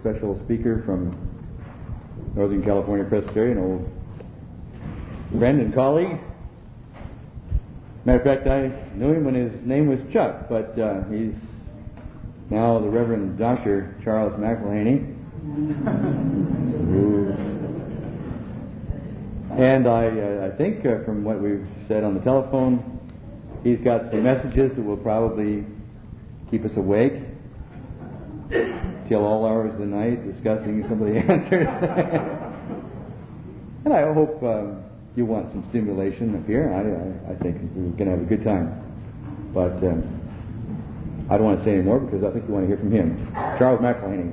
special speaker from Northern California Presbyterian, old friend and colleague. Matter of fact, I knew him when his name was Chuck, but uh, he's now the Reverend Dr. Charles McIlhenny. and I, uh, I think uh, from what we've said on the telephone, he's got some messages that will probably keep us awake till all hours of the night discussing some of the answers. and I hope um, you want some stimulation up here. I, I, I think we're going to have a good time. But um, I don't want to say any more because I think you want to hear from him. Charles McIlhenny.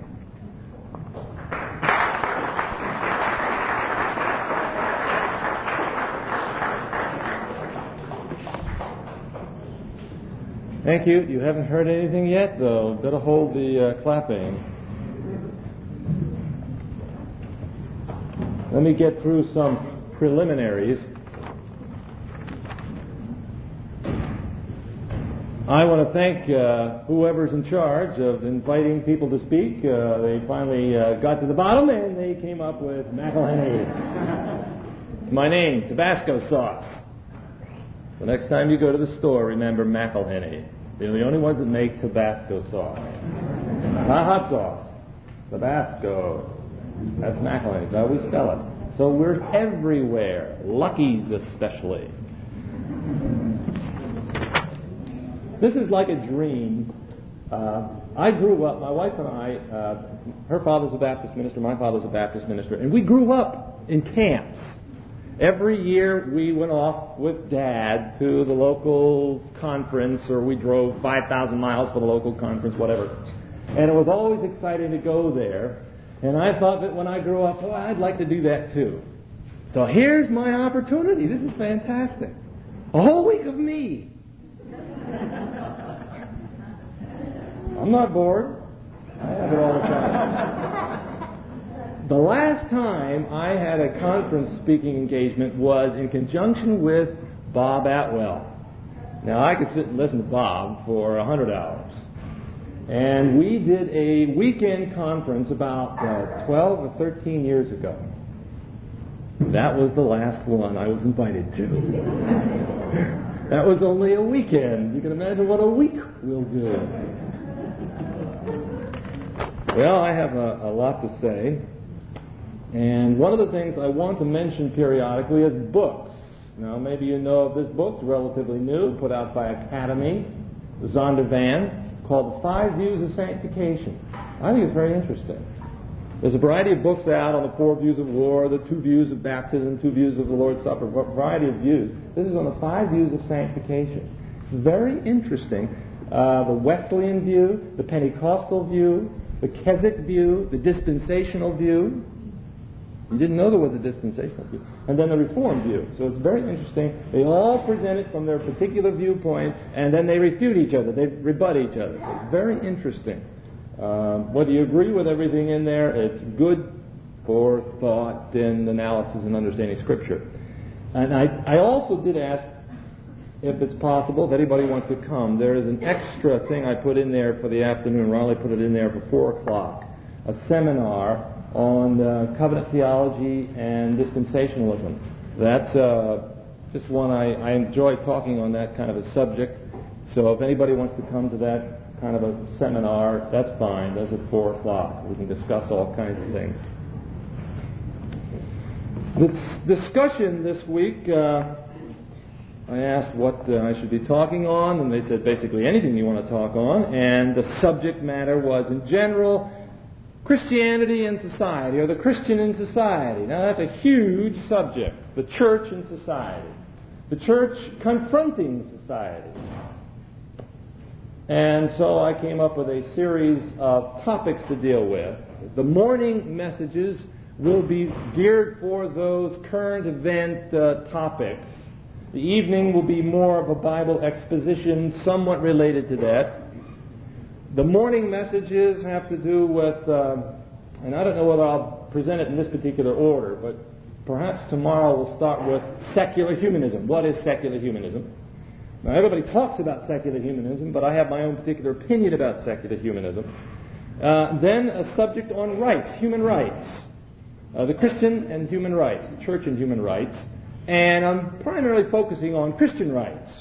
Thank you. You haven't heard anything yet, though. Better hold the uh, clapping. Let me get through some preliminaries. I want to thank uh, whoever's in charge of inviting people to speak. Uh, they finally uh, got to the bottom and they came up with McIlhenny. it's my name, Tabasco sauce. The next time you go to the store, remember McIlhenny. They're the only ones that make Tabasco sauce. Not hot sauce. Tabasco. That's McIlhenny. That's how we spell it. So we're everywhere. Lucky's especially. This is like a dream. Uh, I grew up, my wife and I, uh, her father's a Baptist minister, my father's a Baptist minister, and we grew up in camps. Every year we went off with Dad to the local conference, or we drove 5,000 miles for the local conference, whatever. And it was always exciting to go there. And I thought that when I grew up, oh, I'd like to do that too. So here's my opportunity. This is fantastic. A whole week of me. I'm not bored. I have it all the time. The last time I had a conference speaking engagement was in conjunction with Bob Atwell. Now I could sit and listen to Bob for a hundred hours. And we did a weekend conference about uh, 12 or 13 years ago. That was the last one I was invited to. that was only a weekend. You can imagine what a week will do. Well, I have a, a lot to say. And one of the things I want to mention periodically is books. Now, maybe you know of this book, it's relatively new, put out by Academie, Zondervan, called The Five Views of Sanctification. I think it's very interesting. There's a variety of books out on the four views of war, the two views of baptism, two views of the Lord's Supper, a variety of views. This is on the five views of sanctification. Very interesting. Uh, the Wesleyan view, the Pentecostal view, the Keswick view, the dispensational view, you didn't know there was a dispensational view. And then the Reformed view. So it's very interesting. They all present it from their particular viewpoint, and then they refute each other. They rebut each other. Very interesting. Um, whether you agree with everything in there, it's good for thought and analysis and understanding Scripture. And I, I also did ask if it's possible, if anybody wants to come, there is an extra thing I put in there for the afternoon. Riley put it in there for 4 o'clock. A seminar on uh, covenant theology and dispensationalism. That's uh, just one I, I enjoy talking on that kind of a subject. So if anybody wants to come to that kind of a seminar, that's fine. That's at 4 o'clock. We can discuss all kinds of things. The discussion this week, uh, I asked what uh, I should be talking on, and they said basically anything you want to talk on, and the subject matter was in general Christianity in society, or the Christian in society. Now that's a huge subject. The church in society. The church confronting society. And so I came up with a series of topics to deal with. The morning messages will be geared for those current event uh, topics. The evening will be more of a Bible exposition, somewhat related to that. The morning messages have to do with, uh, and I don't know whether I'll present it in this particular order, but perhaps tomorrow we'll start with secular humanism. What is secular humanism? Now, everybody talks about secular humanism, but I have my own particular opinion about secular humanism. Uh, then a subject on rights, human rights. Uh, the Christian and human rights, the church and human rights. And I'm primarily focusing on Christian rights.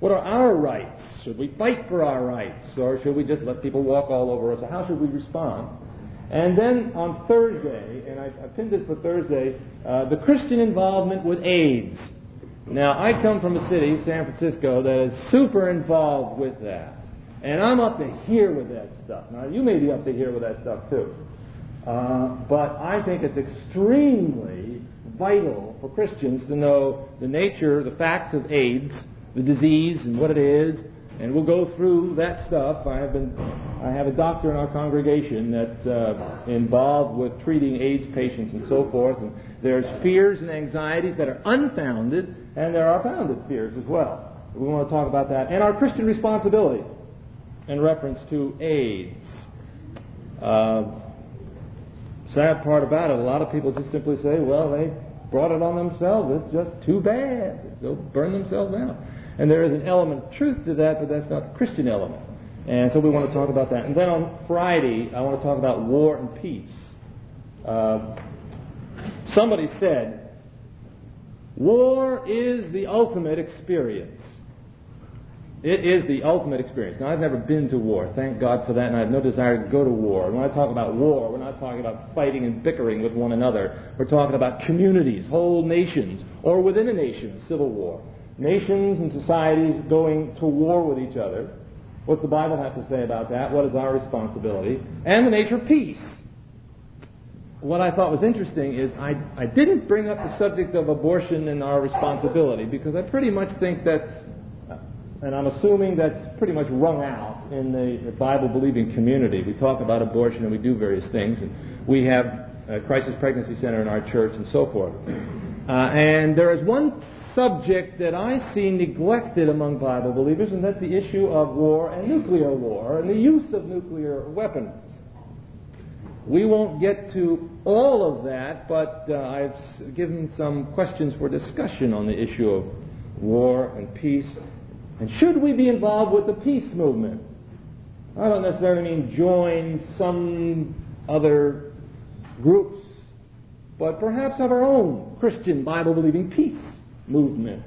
What are our rights? Should we fight for our rights? Or should we just let people walk all over us? Or how should we respond? And then on Thursday, and I, I pinned this for Thursday, uh, the Christian involvement with AIDS. Now, I come from a city, San Francisco, that is super involved with that. And I'm up to here with that stuff. Now, you may be up to here with that stuff too. Uh, but I think it's extremely vital for Christians to know the nature, the facts of AIDS, the disease, and what it is. And we'll go through that stuff. I have been, I have a doctor in our congregation that's uh, involved with treating AIDS patients and so forth. And there's fears and anxieties that are unfounded, and there are founded fears as well. We want to talk about that and our Christian responsibility in reference to AIDS. Uh, sad part about it, a lot of people just simply say, well, they brought it on themselves. It's just too bad. They'll burn themselves out. And there is an element of truth to that, but that's not the Christian element. And so we want to talk about that. And then on Friday, I want to talk about war and peace. Uh, somebody said, war is the ultimate experience. It is the ultimate experience. Now, I've never been to war. Thank God for that, and I have no desire to go to war. When I talk about war, we're not talking about fighting and bickering with one another. We're talking about communities, whole nations, or within a nation, civil war. Nations and societies going to war with each other. What's the Bible have to say about that? What is our responsibility? And the nature of peace. What I thought was interesting is I, I didn't bring up the subject of abortion and our responsibility because I pretty much think that's and I'm assuming that's pretty much wrung out in the, the Bible believing community. We talk about abortion and we do various things, and we have a crisis pregnancy center in our church and so forth. Uh, and there is one subject that I see neglected among Bible believers, and that's the issue of war and nuclear war and the use of nuclear weapons. We won't get to all of that, but uh, I've given some questions for discussion on the issue of war and peace and should we be involved with the peace movement? I don't necessarily mean join some other groups, but perhaps have our own Christian Bible believing peace movement.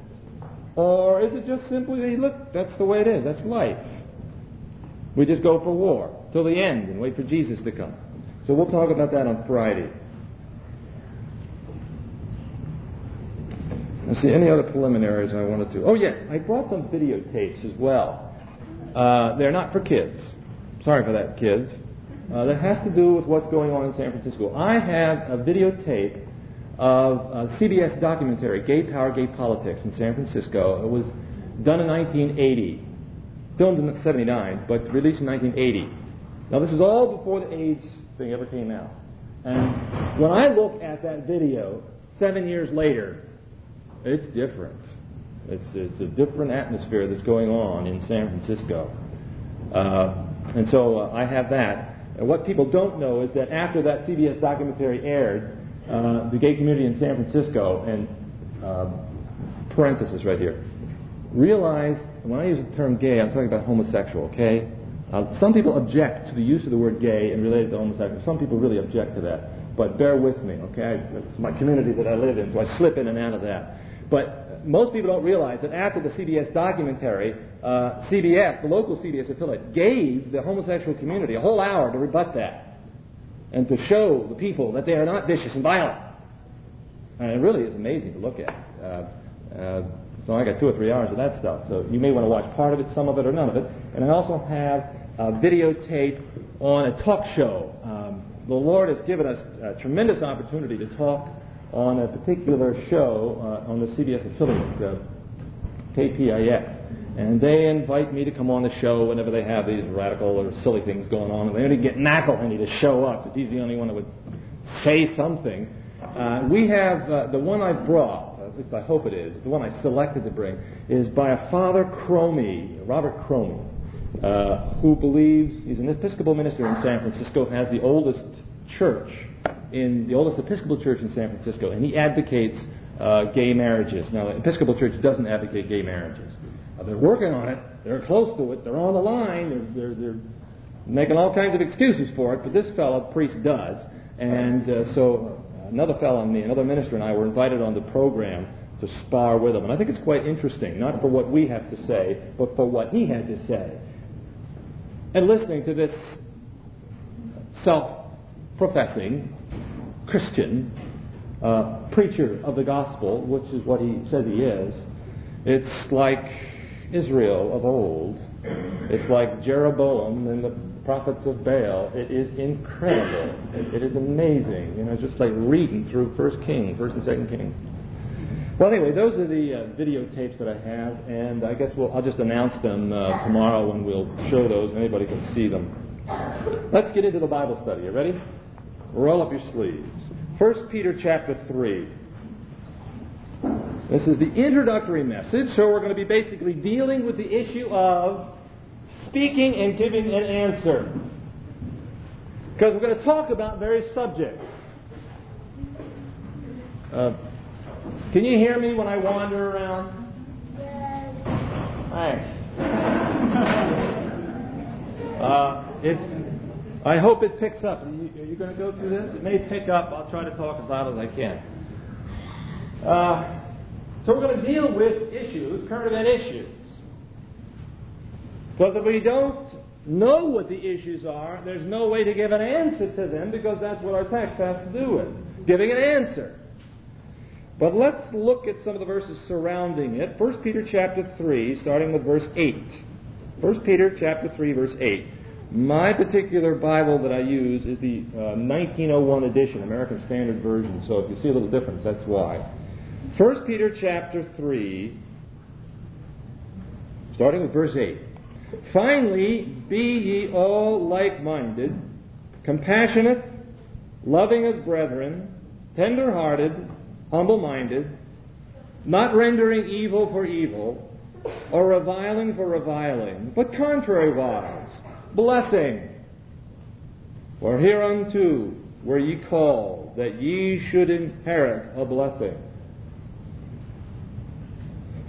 Or is it just simply, look, that's the way it is, that's life. We just go for war till the end and wait for Jesus to come. So we'll talk about that on Friday. Let's see, any other preliminaries I wanted to? Oh, yes, I brought some videotapes as well. Uh, they're not for kids. Sorry for that, kids. Uh, that has to do with what's going on in San Francisco. I have a videotape of a CBS documentary, Gay Power, Gay Politics in San Francisco. It was done in 1980, filmed in 79, but released in 1980. Now, this is all before the AIDS thing ever came out. And when I look at that video seven years later, it's different. It's, it's a different atmosphere that's going on in San Francisco. Uh, and so uh, I have that. And what people don't know is that after that CBS documentary aired, uh, the gay community in San Francisco, and uh, parenthesis right here, Realize, when I use the term gay, I'm talking about homosexual, okay? Uh, some people object to the use of the word gay and relate it to homosexual. Some people really object to that. But bear with me, okay? That's my community that I live in, so I slip in and out of that. But most people don't realize that after the CBS documentary, uh, CBS, the local CBS affiliate, gave the homosexual community a whole hour to rebut that and to show the people that they are not vicious and violent. And it really is amazing to look at. Uh, uh, so I got two or three hours of that stuff. So you may want to watch part of it, some of it, or none of it. And I also have a videotape on a talk show. Um, the Lord has given us a tremendous opportunity to talk on a particular show uh, on the CBS affiliate, uh, KPIX. And they invite me to come on the show whenever they have these radical or silly things going on. And they only get McIlhenny to show up because he's the only one that would say something. Uh, we have uh, the one I brought, at least I hope it is, the one I selected to bring, is by a Father Cromey, Robert Cromey, uh, who believes he's an Episcopal minister in San Francisco, has the oldest church in the oldest Episcopal church in San Francisco, and he advocates uh, gay marriages. Now, the Episcopal Church doesn't advocate gay marriages. Uh, they're working on it. They're close to it. They're on the line. They're, they're, they're making all kinds of excuses for it, but this fellow, priest, does. And uh, so another fellow and me, another minister and I were invited on the program to spar with him. And I think it's quite interesting, not for what we have to say, but for what he had to say. And listening to this self-professing Christian uh, preacher of the gospel, which is what he says he is, it's like Israel of old. It's like Jeroboam and the prophets of Baal. It is incredible. it, is amazing. You know, it's just like reading through First Kings, First and Second Kings. Well, anyway, those are the uh, videotapes that I have, and I guess we'll, I'll just announce them uh, tomorrow when we'll show those. Anybody can see them. Let's get into the Bible study. You ready? Roll up your sleeves. First Peter chapter 3. This is the introductory message, so we're going to be basically dealing with the issue of speaking and giving an answer. Because we're going to talk about various subjects. Uh, can you hear me when I wander around? Yes. Thanks. Uh, if I hope it picks up. Are you, are you going to go through this? It may pick up. I'll try to talk as loud as I can. Uh, so we're going to deal with issues, current event issues. Because if we don't know what the issues are, there's no way to give an answer to them because that's what our text has to do with, giving an answer. But let's look at some of the verses surrounding it. 1 Peter chapter 3, starting with verse 8. 1 Peter chapter 3, verse 8. My particular Bible that I use is the uh, 1901 edition, American Standard Version. So if you see a little difference, that's why. 1 Peter chapter 3, starting with verse 8. Finally, be ye all like minded, compassionate, loving as brethren, tender hearted, humble minded, not rendering evil for evil, or reviling for reviling, but contrariwise blessing. For hereunto were ye called, that ye should inherit a blessing.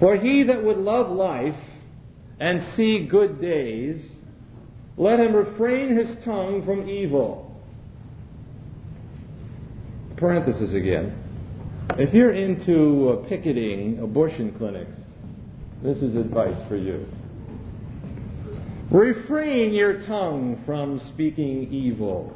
For he that would love life and see good days, let him refrain his tongue from evil. Parenthesis again. If you're into uh, picketing abortion clinics, this is advice for you. Refrain your tongue from speaking evil,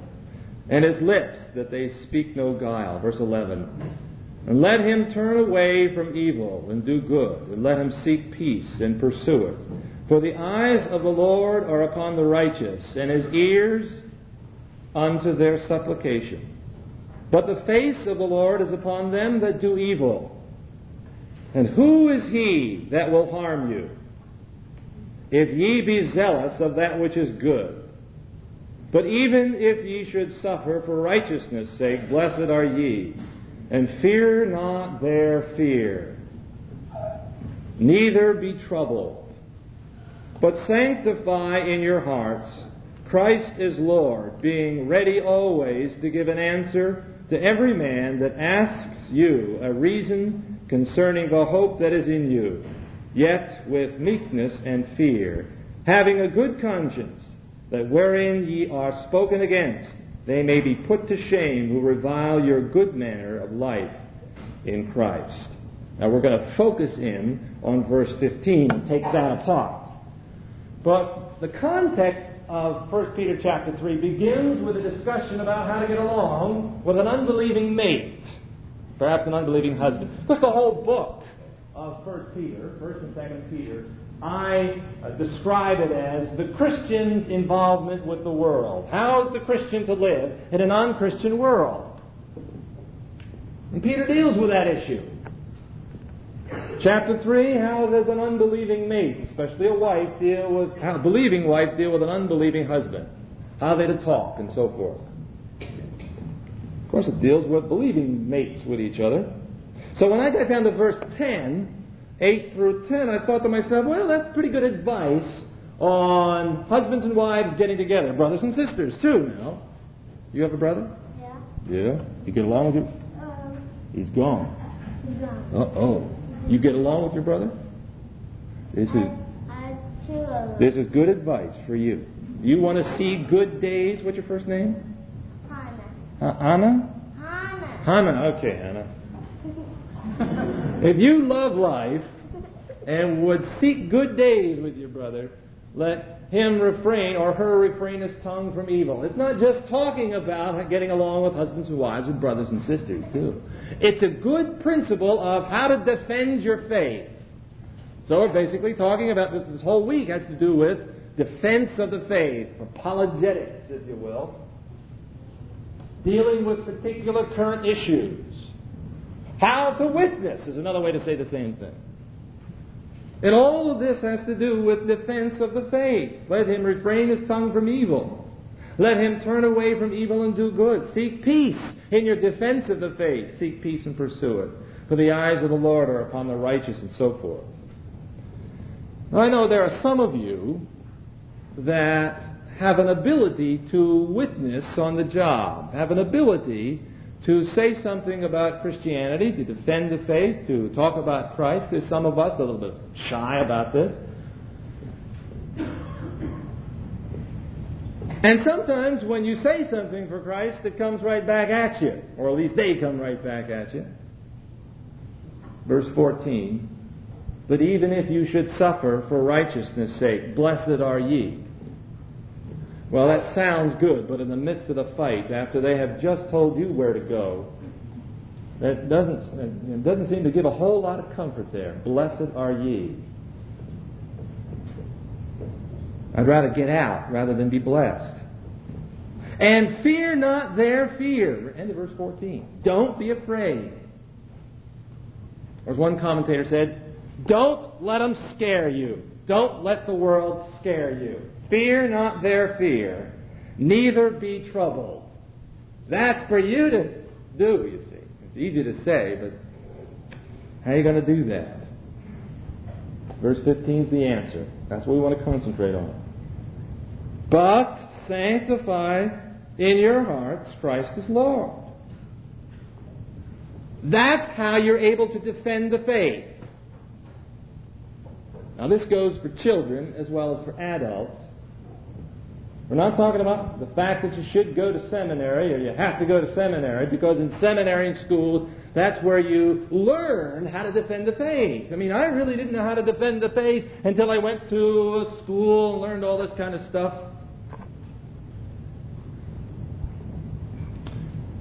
and his lips that they speak no guile. Verse 11. And let him turn away from evil and do good, and let him seek peace and pursue it. For the eyes of the Lord are upon the righteous, and his ears unto their supplication. But the face of the Lord is upon them that do evil. And who is he that will harm you? if ye be zealous of that which is good. But even if ye should suffer for righteousness' sake, blessed are ye. And fear not their fear, neither be troubled. But sanctify in your hearts Christ is Lord, being ready always to give an answer to every man that asks you a reason concerning the hope that is in you yet with meekness and fear, having a good conscience, that wherein ye are spoken against, they may be put to shame who revile your good manner of life in Christ. Now we're going to focus in on verse 15 and take that apart. But the context of 1 Peter chapter 3 begins with a discussion about how to get along with an unbelieving mate, perhaps an unbelieving husband. Because the whole book of 1 Peter, First and Second Peter, I uh, describe it as the Christian's involvement with the world. How is the Christian to live in a non-Christian world? And Peter deals with that issue. Chapter 3, how does an unbelieving mate, especially a wife, deal with, how believing wife deal with an unbelieving husband? How are they to talk and so forth. Of course, it deals with believing mates with each other. So when I got down to verse 10, 8 through 10, I thought to myself, well, that's pretty good advice on husbands and wives getting together. Brothers and sisters, too, now. You have a brother? Yeah. Yeah? You get along with him? Um, He's gone. he's gone. Uh-oh. You get along with your brother? This is, I, I two of them. this is good advice for you. You want to see good days? What's your first name? Hannah. Uh, Anna? Hannah. Hannah. Okay, Hannah. if you love life and would seek good days with your brother, let him refrain or her refrain his tongue from evil. It's not just talking about getting along with husbands and wives, and brothers and sisters, too. It's a good principle of how to defend your faith. So we're basically talking about this whole week has to do with defense of the faith, apologetics, if you will, dealing with particular current issues. How to witness is another way to say the same thing. And all of this has to do with defense of the faith. Let him refrain his tongue from evil. Let him turn away from evil and do good. Seek peace in your defense of the faith. Seek peace and pursue it. For the eyes of the Lord are upon the righteous and so forth. Now, I know there are some of you that have an ability to witness on the job, have an ability to say something about Christianity, to defend the faith, to talk about Christ. There's some of us a little bit shy about this. And sometimes when you say something for Christ, it comes right back at you, or at least they come right back at you. Verse 14. But even if you should suffer for righteousness' sake, blessed are ye. Well, that sounds good, but in the midst of the fight, after they have just told you where to go, that doesn't, it doesn't seem to give a whole lot of comfort there. Blessed are ye. I'd rather get out rather than be blessed. And fear not their fear. End of verse 14. Don't be afraid. Or as one commentator said, don't let them scare you. Don't let the world scare you. Fear not their fear, neither be troubled. That's for you to do, you see. It's easy to say, but how are you going to do that? Verse 15 is the answer. That's what we want to concentrate on. But sanctify in your hearts Christ as Lord. That's how you're able to defend the faith. Now, this goes for children as well as for adults. We're not talking about the fact that you should go to seminary or you have to go to seminary because in seminary and schools, that's where you learn how to defend the faith. I mean, I really didn't know how to defend the faith until I went to a school and learned all this kind of stuff.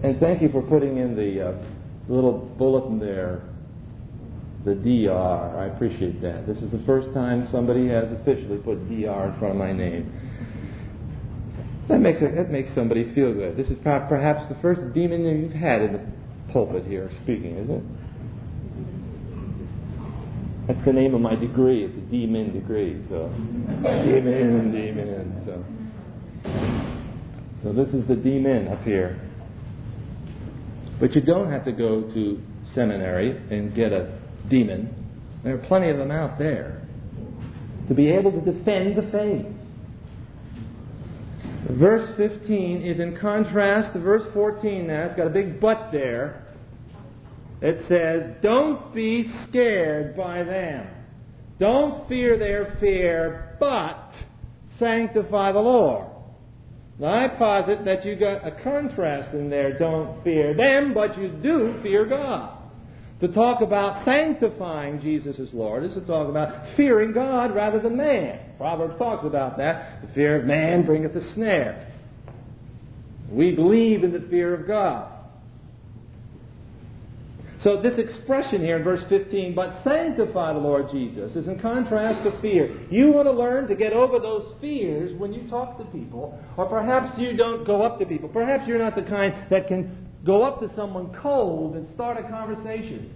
And thank you for putting in the uh, little bulletin there, the DR. I appreciate that. This is the first time somebody has officially put DR in front of my name. That makes that makes somebody feel good. This is perhaps the first demon you've had in the pulpit here speaking, isn't it? That's the name of my degree. It's a demon degree. So demon, demon. So so this is the demon up here. But you don't have to go to seminary and get a demon. There are plenty of them out there to be able to defend the faith. Verse 15 is in contrast to verse 14 now. It's got a big but there. It says, Don't be scared by them. Don't fear their fear, but sanctify the Lord. Now I posit that you got a contrast in there. Don't fear them, but you do fear God. To talk about sanctifying Jesus as Lord is to talk about fearing God rather than man. Proverbs talks about that. The fear of man bringeth a snare. We believe in the fear of God. So this expression here in verse 15, but sanctify the Lord Jesus, is in contrast to fear. You want to learn to get over those fears when you talk to people, or perhaps you don't go up to people. Perhaps you're not the kind that can go up to someone cold and start a conversation.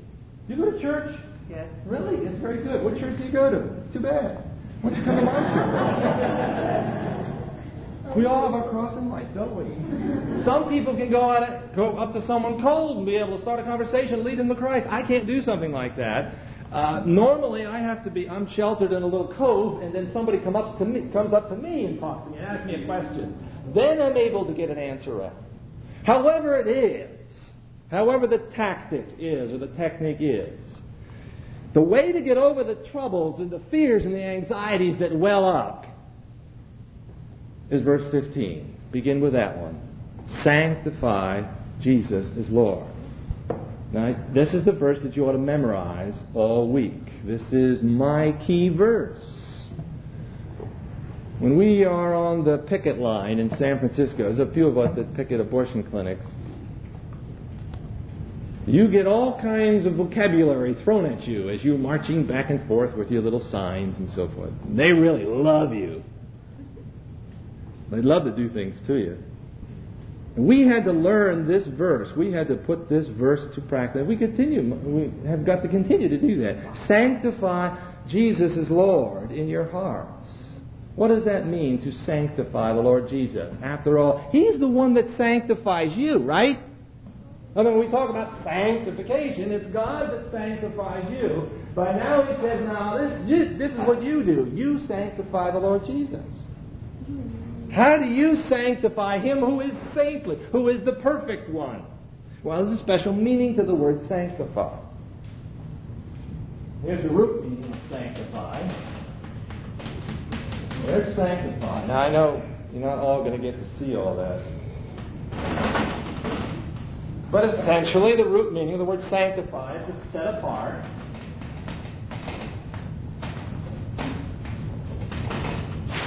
You go to church? Yes. Really? It's very good. What church do you go to? It's too bad. Don't you come to we all have our cross in life, don't we? Some people can go out, go up to someone cold and be able to start a conversation, lead them to Christ. I can't do something like that. Uh, normally, I have to be. I'm sheltered in a little cove, and then somebody come up to me, comes up to me and talks to me and asks me a question. Then I'm able to get an answer out. However it is, however the tactic is or the technique is, the way to get over the troubles and the fears and the anxieties that well up is verse 15. Begin with that one. Sanctify Jesus as Lord. Now, this is the verse that you ought to memorize all week. This is my key verse. When we are on the picket line in San Francisco, there's a few of us that picket abortion clinics. You get all kinds of vocabulary thrown at you as you're marching back and forth with your little signs and so forth. They really love you. They'd love to do things to you. And we had to learn this verse. We had to put this verse to practice. We continue. We have got to continue to do that. Sanctify Jesus as Lord in your hearts. What does that mean to sanctify the Lord Jesus? After all, He's the one that sanctifies you, right? I mean, when we talk about sanctification, it's God that sanctifies you. But now He says, now this, this is what you do. You sanctify the Lord Jesus. How do you sanctify him who is saintly, who is the perfect one? Well, there's a special meaning to the word sanctify. Here's the root meaning of sanctify. There's sanctify. Now, I know you're not all going to get to see all that. But essentially, the root meaning of the word sanctify is to set apart.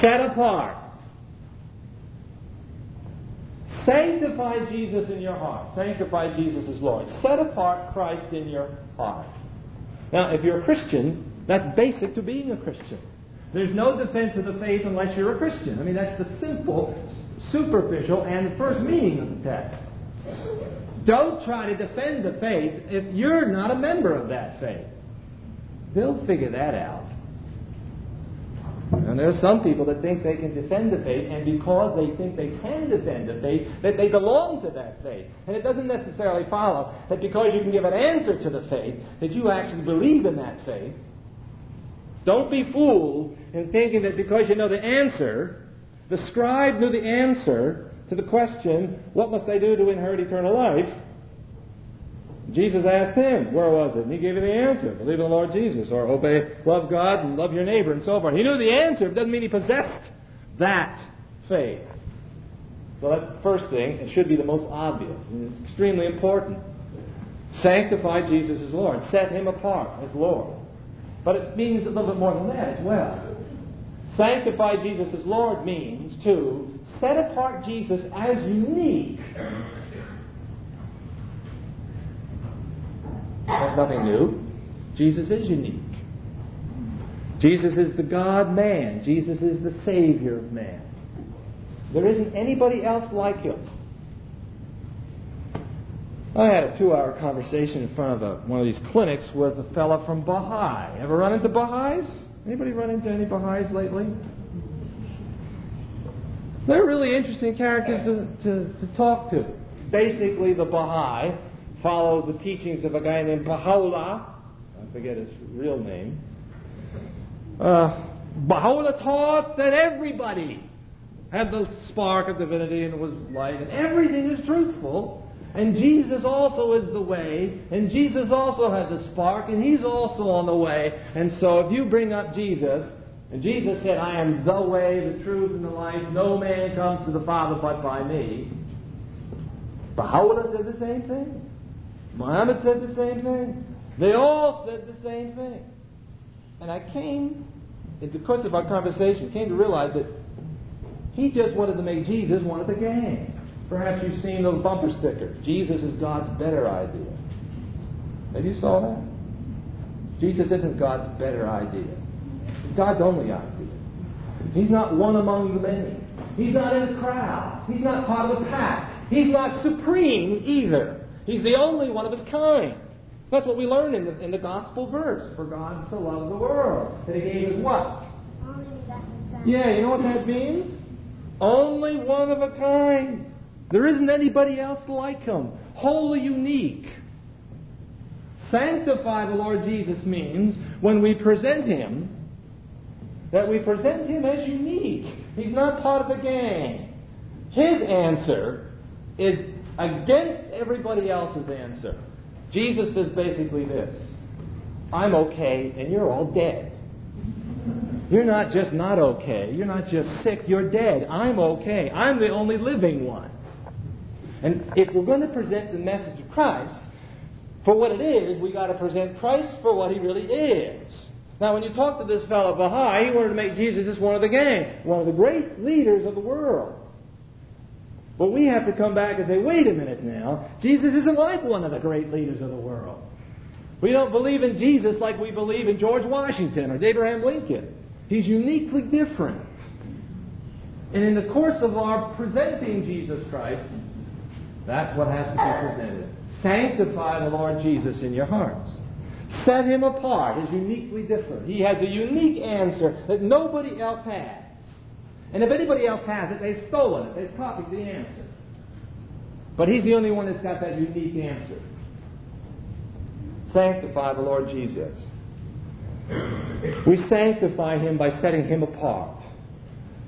Set apart. Sanctify Jesus in your heart. Sanctify Jesus as Lord. Set apart Christ in your heart. Now, if you're a Christian, that's basic to being a Christian. There's no defense of the faith unless you're a Christian. I mean, that's the simple, superficial, and the first meaning of the text. Don't try to defend the faith if you're not a member of that faith. They'll figure that out. And there are some people that think they can defend the faith, and because they think they can defend the faith, that they belong to that faith. And it doesn't necessarily follow that because you can give an answer to the faith, that you actually believe in that faith. Don't be fooled in thinking that because you know the answer, the scribe knew the answer to the question, what must I do to inherit eternal life? Jesus asked him, where was it? And he gave him the answer. Believe in the Lord Jesus, or obey, love God and love your neighbor, and so forth. He knew the answer, but doesn't mean he possessed that faith. So that first thing, it should be the most obvious, and it's extremely important. Sanctify Jesus as Lord. Set him apart as Lord. But it means a little bit more than that as well. Sanctify Jesus as Lord means to set apart Jesus as unique That's nothing new. Jesus is unique. Jesus is the God man. Jesus is the Savior of man. There isn't anybody else like him. I had a two hour conversation in front of a, one of these clinics with a fella from Baha'i. Ever run into Baha'is? Anybody run into any Baha'is lately? They're really interesting characters to, to, to talk to. Basically, the Baha'i follows the teachings of a guy named Baha'u'llah. I forget his real name. Uh, Baha'u'llah taught that everybody had the spark of divinity and was light, and everything is truthful. And Jesus also is the way, and Jesus also had the spark, and He's also on the way. And so if you bring up Jesus, and Jesus said, I am the way, the truth, and the life, no man comes to the Father but by me. Baha'u'llah said the same thing. Muhammad said the same thing. They all said the same thing. And I came, in the course of our conversation, came to realize that he just wanted to make Jesus one of the gang. Perhaps you've seen those bumper stickers. Jesus is God's better idea. Have you saw that? Jesus isn't God's better idea. God's only idea. He's not one among the many. He's not in a crowd. He's not part of a pack. He's not supreme either. He's the only one of his kind. That's what we learn in the, in the gospel verse. For God so loved the world that he gave his what? Yeah, you know what that means? Only one of a kind. There isn't anybody else like him. Wholly unique. Sanctify the Lord Jesus means when we present him, that we present him as unique. He's not part of the gang. His answer is against everybody else's answer. Jesus says basically this I'm okay and you're all dead. You're not just not okay. You're not just sick. You're dead. I'm okay. I'm the only living one. And if we're going to present the message of Christ for what it is, we got to present Christ for what he really is. Now, when you talk to this fellow Baha'i, he wanted to make Jesus just one of the gang, one of the great leaders of the world. But we have to come back and say, wait a minute now, Jesus isn't like one of the great leaders of the world. We don't believe in Jesus like we believe in George Washington or Abraham Lincoln. He's uniquely different. And in the course of our presenting Jesus Christ, that's what has to be presented. Sanctify the Lord Jesus in your hearts. Set him apart as uniquely different. He has a unique answer that nobody else has. And if anybody else has it, they've stolen it. They've copied the answer. But he's the only one that's got that unique answer. Sanctify the Lord Jesus. We sanctify him by setting him apart.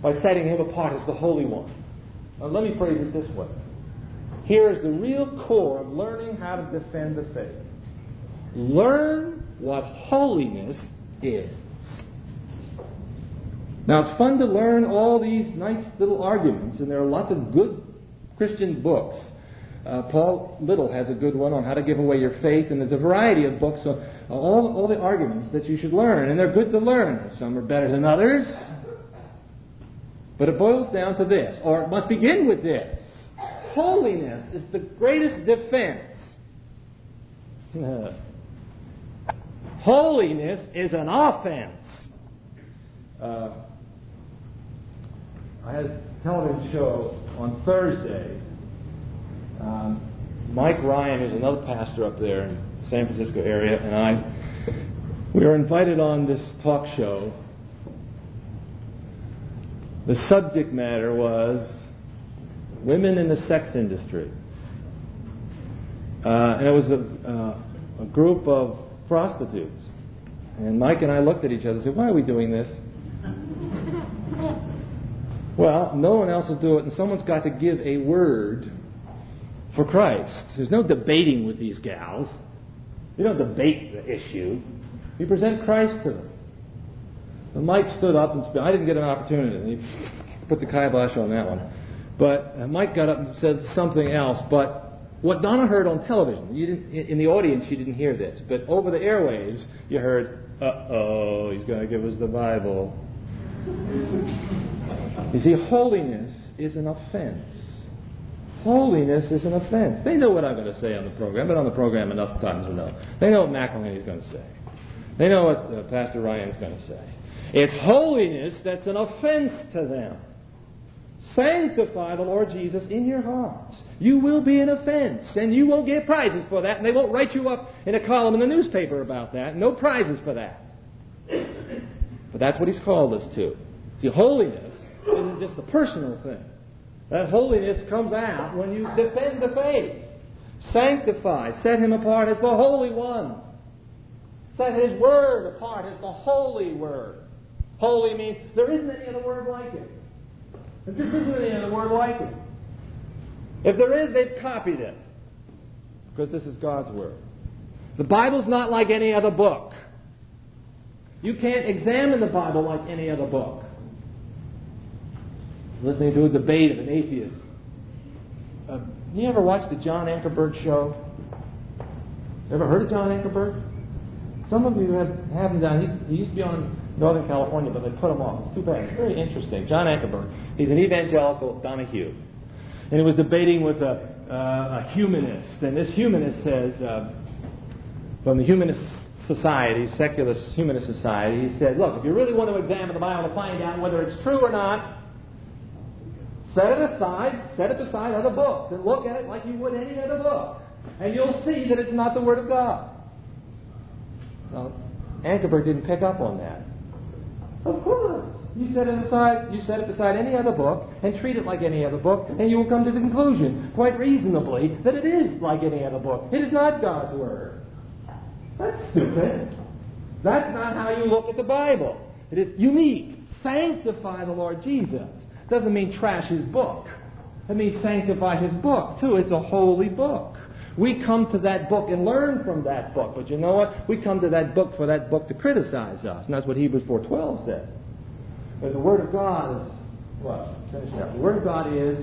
By setting him apart as the Holy One. Now let me phrase it this way. Here is the real core of learning how to defend the faith. Learn what holiness is. Now, it's fun to learn all these nice little arguments, and there are lots of good Christian books. Uh, Paul Little has a good one on how to give away your faith, and there's a variety of books on all, all the arguments that you should learn, and they're good to learn. Some are better than others. But it boils down to this, or it must begin with this. Holiness is the greatest defense. Holiness is an offense. Uh, I had a television show on Thursday. Um, Mike Ryan is another pastor up there in the San Francisco area, and I we were invited on this talk show. The subject matter was women in the sex industry, uh, and it was a, uh, a group of prostitutes. And Mike and I looked at each other and said, Why are we doing this? well, no one else will do it, and someone's got to give a word for Christ. There's no debating with these gals. You don't debate the issue. You present Christ to them. And Mike stood up and I didn't get an opportunity. He put the kibosh on that one. But uh, Mike got up and said something else. But what Donna heard on television, you didn't, in the audience you didn't hear this, but over the airwaves you heard, uh oh, he's going to give us the Bible. You see, holiness is an offense. Holiness is an offense. They know what I'm going to say on the program. I've been on the program enough times to know. They know what McIlhenny is going to say. They know what uh, Pastor Ryan is going to say. It's holiness that's an offense to them. Sanctify the Lord Jesus in your hearts. You will be an offense, and you won't get prizes for that, and they won't write you up in a column in the newspaper about that. No prizes for that. But that's what He's called us to. See, holiness isn't just a personal thing. That holiness comes out when you defend the faith. Sanctify, set Him apart as the Holy One. Set His Word apart as the Holy Word. Holy means there isn't any other word like it. This isn't any other word like it. If there is, they've copied it. Because this is God's Word. The Bible's not like any other book. You can't examine the Bible like any other book. Listening to a debate of an atheist. Uh, you ever watched the John Ankerberg show? Ever heard of John Ankerberg? Some of you have, haven't done. He, he used to be on Northern California, but they put them off. It's too bad. It's very interesting. John Ankerberg. He's an evangelical Donahue. And he was debating with a, uh, a humanist. And this humanist says, uh, from the humanist society, secular humanist society, he said, look, if you really want to examine the Bible to find out whether it's true or not, set it aside, set it beside other books, and look at it like you would any other book. And you'll see that it's not the Word of God. Now, Ankerberg didn't pick up on that. Of course. You set it aside, you set it beside any other book and treat it like any other book, and you will come to the conclusion, quite reasonably, that it is like any other book. It is not God's Word. That's stupid. That's not how you look at the Bible. It is unique. Sanctify the Lord Jesus. Doesn't mean trash his book. It means sanctify his book, too. It's a holy book. We come to that book and learn from that book. But you know what? We come to that book for that book to criticize us. And that's what Hebrews 4.12 says. But the Word of God is what? Finish up. The Word of God is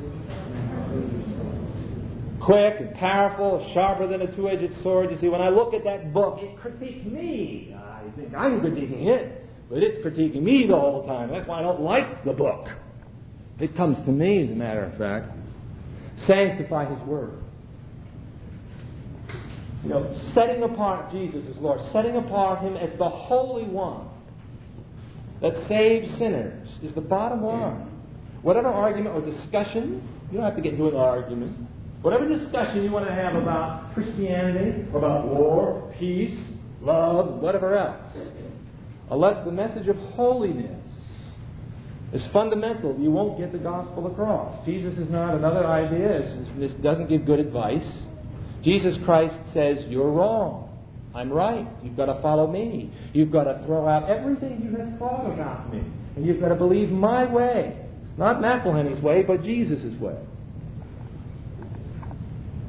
quick and powerful, sharper than a two-edged sword. You see, when I look at that book, it critiques me. I think I'm critiquing it, but it's critiquing me the whole time. That's why I don't like the book. It comes to me, as a matter of fact. Sanctify His Word. You know, setting apart Jesus as Lord, setting apart Him as the Holy One that saves sinners is the bottom line. Whatever argument or discussion, you don't have to get into an argument. Whatever discussion you want to have about Christianity, about war, peace, love, whatever else, unless the message of holiness is fundamental, you won't get the gospel across. Jesus is not another idea. This doesn't give good advice. Jesus Christ says, You're wrong. I'm right. You've got to follow me. You've got to throw out everything you have thought about me. And you've got to believe my way. Not McIlhenny's way, but Jesus' way.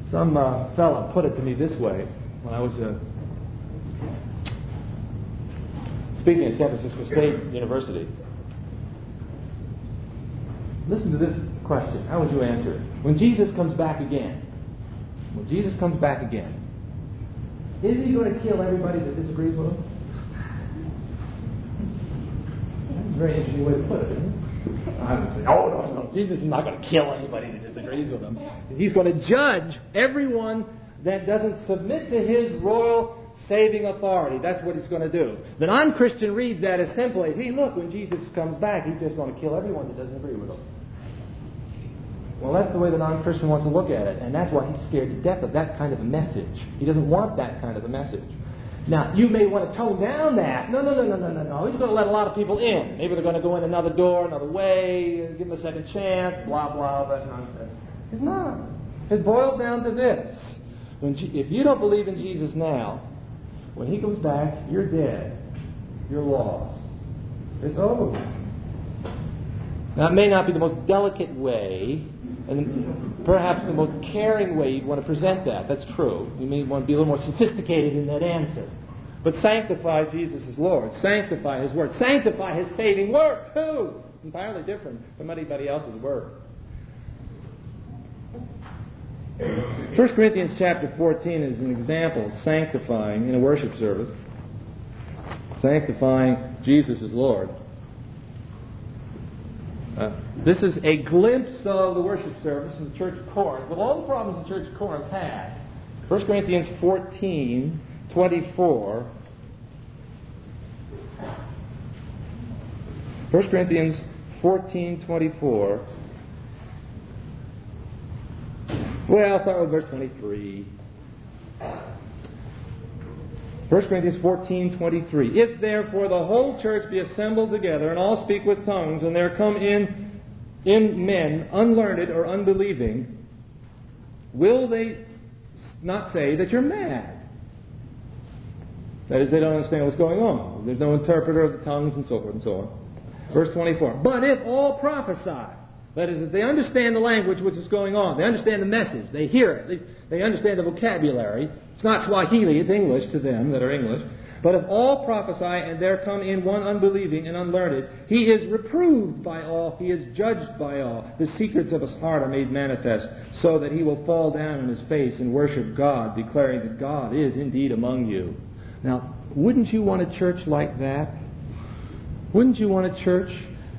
Some uh, fella put it to me this way when I was uh, speaking at San Francisco State University. Listen to this question. How would you answer it? When Jesus comes back again, when Jesus comes back again, is he going to kill everybody that disagrees with him? That's a very interesting way to put it, isn't it? I would say, oh, no, no, Jesus is not going to kill anybody that disagrees with him. He's going to judge everyone that doesn't submit to his royal saving authority. That's what he's going to do. The non Christian reads that as simply, hey, look, when Jesus comes back, he's just going to kill everyone that doesn't agree with him. Well, that's the way the non Christian wants to look at it, and that's why he's scared to death of that kind of a message. He doesn't want that kind of a message. Now, you may want to tone down that. No, no, no, no, no, no, no. He's going to let a lot of people in. Maybe they're going to go in another door, another way, give them a second chance, blah, blah, that nonsense. He's not. It boils down to this. When, if you don't believe in Jesus now, when he comes back, you're dead. You're lost. It's over. Now, it may not be the most delicate way and perhaps the most caring way you'd want to present that. That's true. You may want to be a little more sophisticated in that answer. But sanctify Jesus as Lord. Sanctify His Word. Sanctify His saving work, too. Entirely different from anybody else's Word. 1 Corinthians chapter 14 is an example of sanctifying in a worship service. Sanctifying Jesus as Lord. Uh, this is a glimpse of the worship service in the church of Corinth, with all the problems the church of Corinth had. 1 Corinthians 14, 24. 1 Corinthians 14, 24. Well, I'll start with verse 23. 1 Corinthians 14, 23. If therefore the whole church be assembled together and all speak with tongues, and there come in, in men unlearned or unbelieving, will they not say that you're mad? That is, they don't understand what's going on. There's no interpreter of the tongues and so forth and so on. Verse 24. But if all prophesy, that is, if they understand the language which is going on, they understand the message, they hear it, they, they understand the vocabulary, it's not Swahili, it's English to them that are English. But if all prophesy and there come in one unbelieving and unlearned, he is reproved by all, he is judged by all. The secrets of his heart are made manifest, so that he will fall down on his face and worship God, declaring that God is indeed among you. Now, wouldn't you want a church like that? Wouldn't you want a church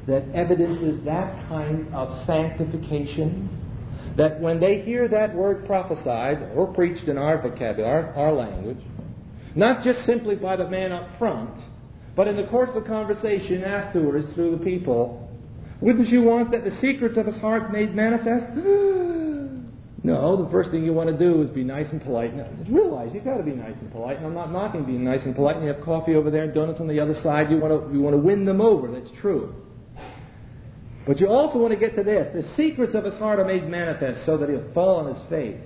that evidences that kind of sanctification? that when they hear that word prophesied or preached in our vocabulary, our, language, not just simply by the man up front, but in the course of conversation afterwards through the people, wouldn't you want that the secrets of his heart made manifest? no, the first thing you want to do is be nice and polite. Now, realize you've got to be nice and polite, and I'm not knocking being nice and polite. And you have coffee over there and donuts on the other side. You want to you want to win them over. That's true. But you also want to get to this. The secrets of his heart are made manifest so that he'll fall on his face.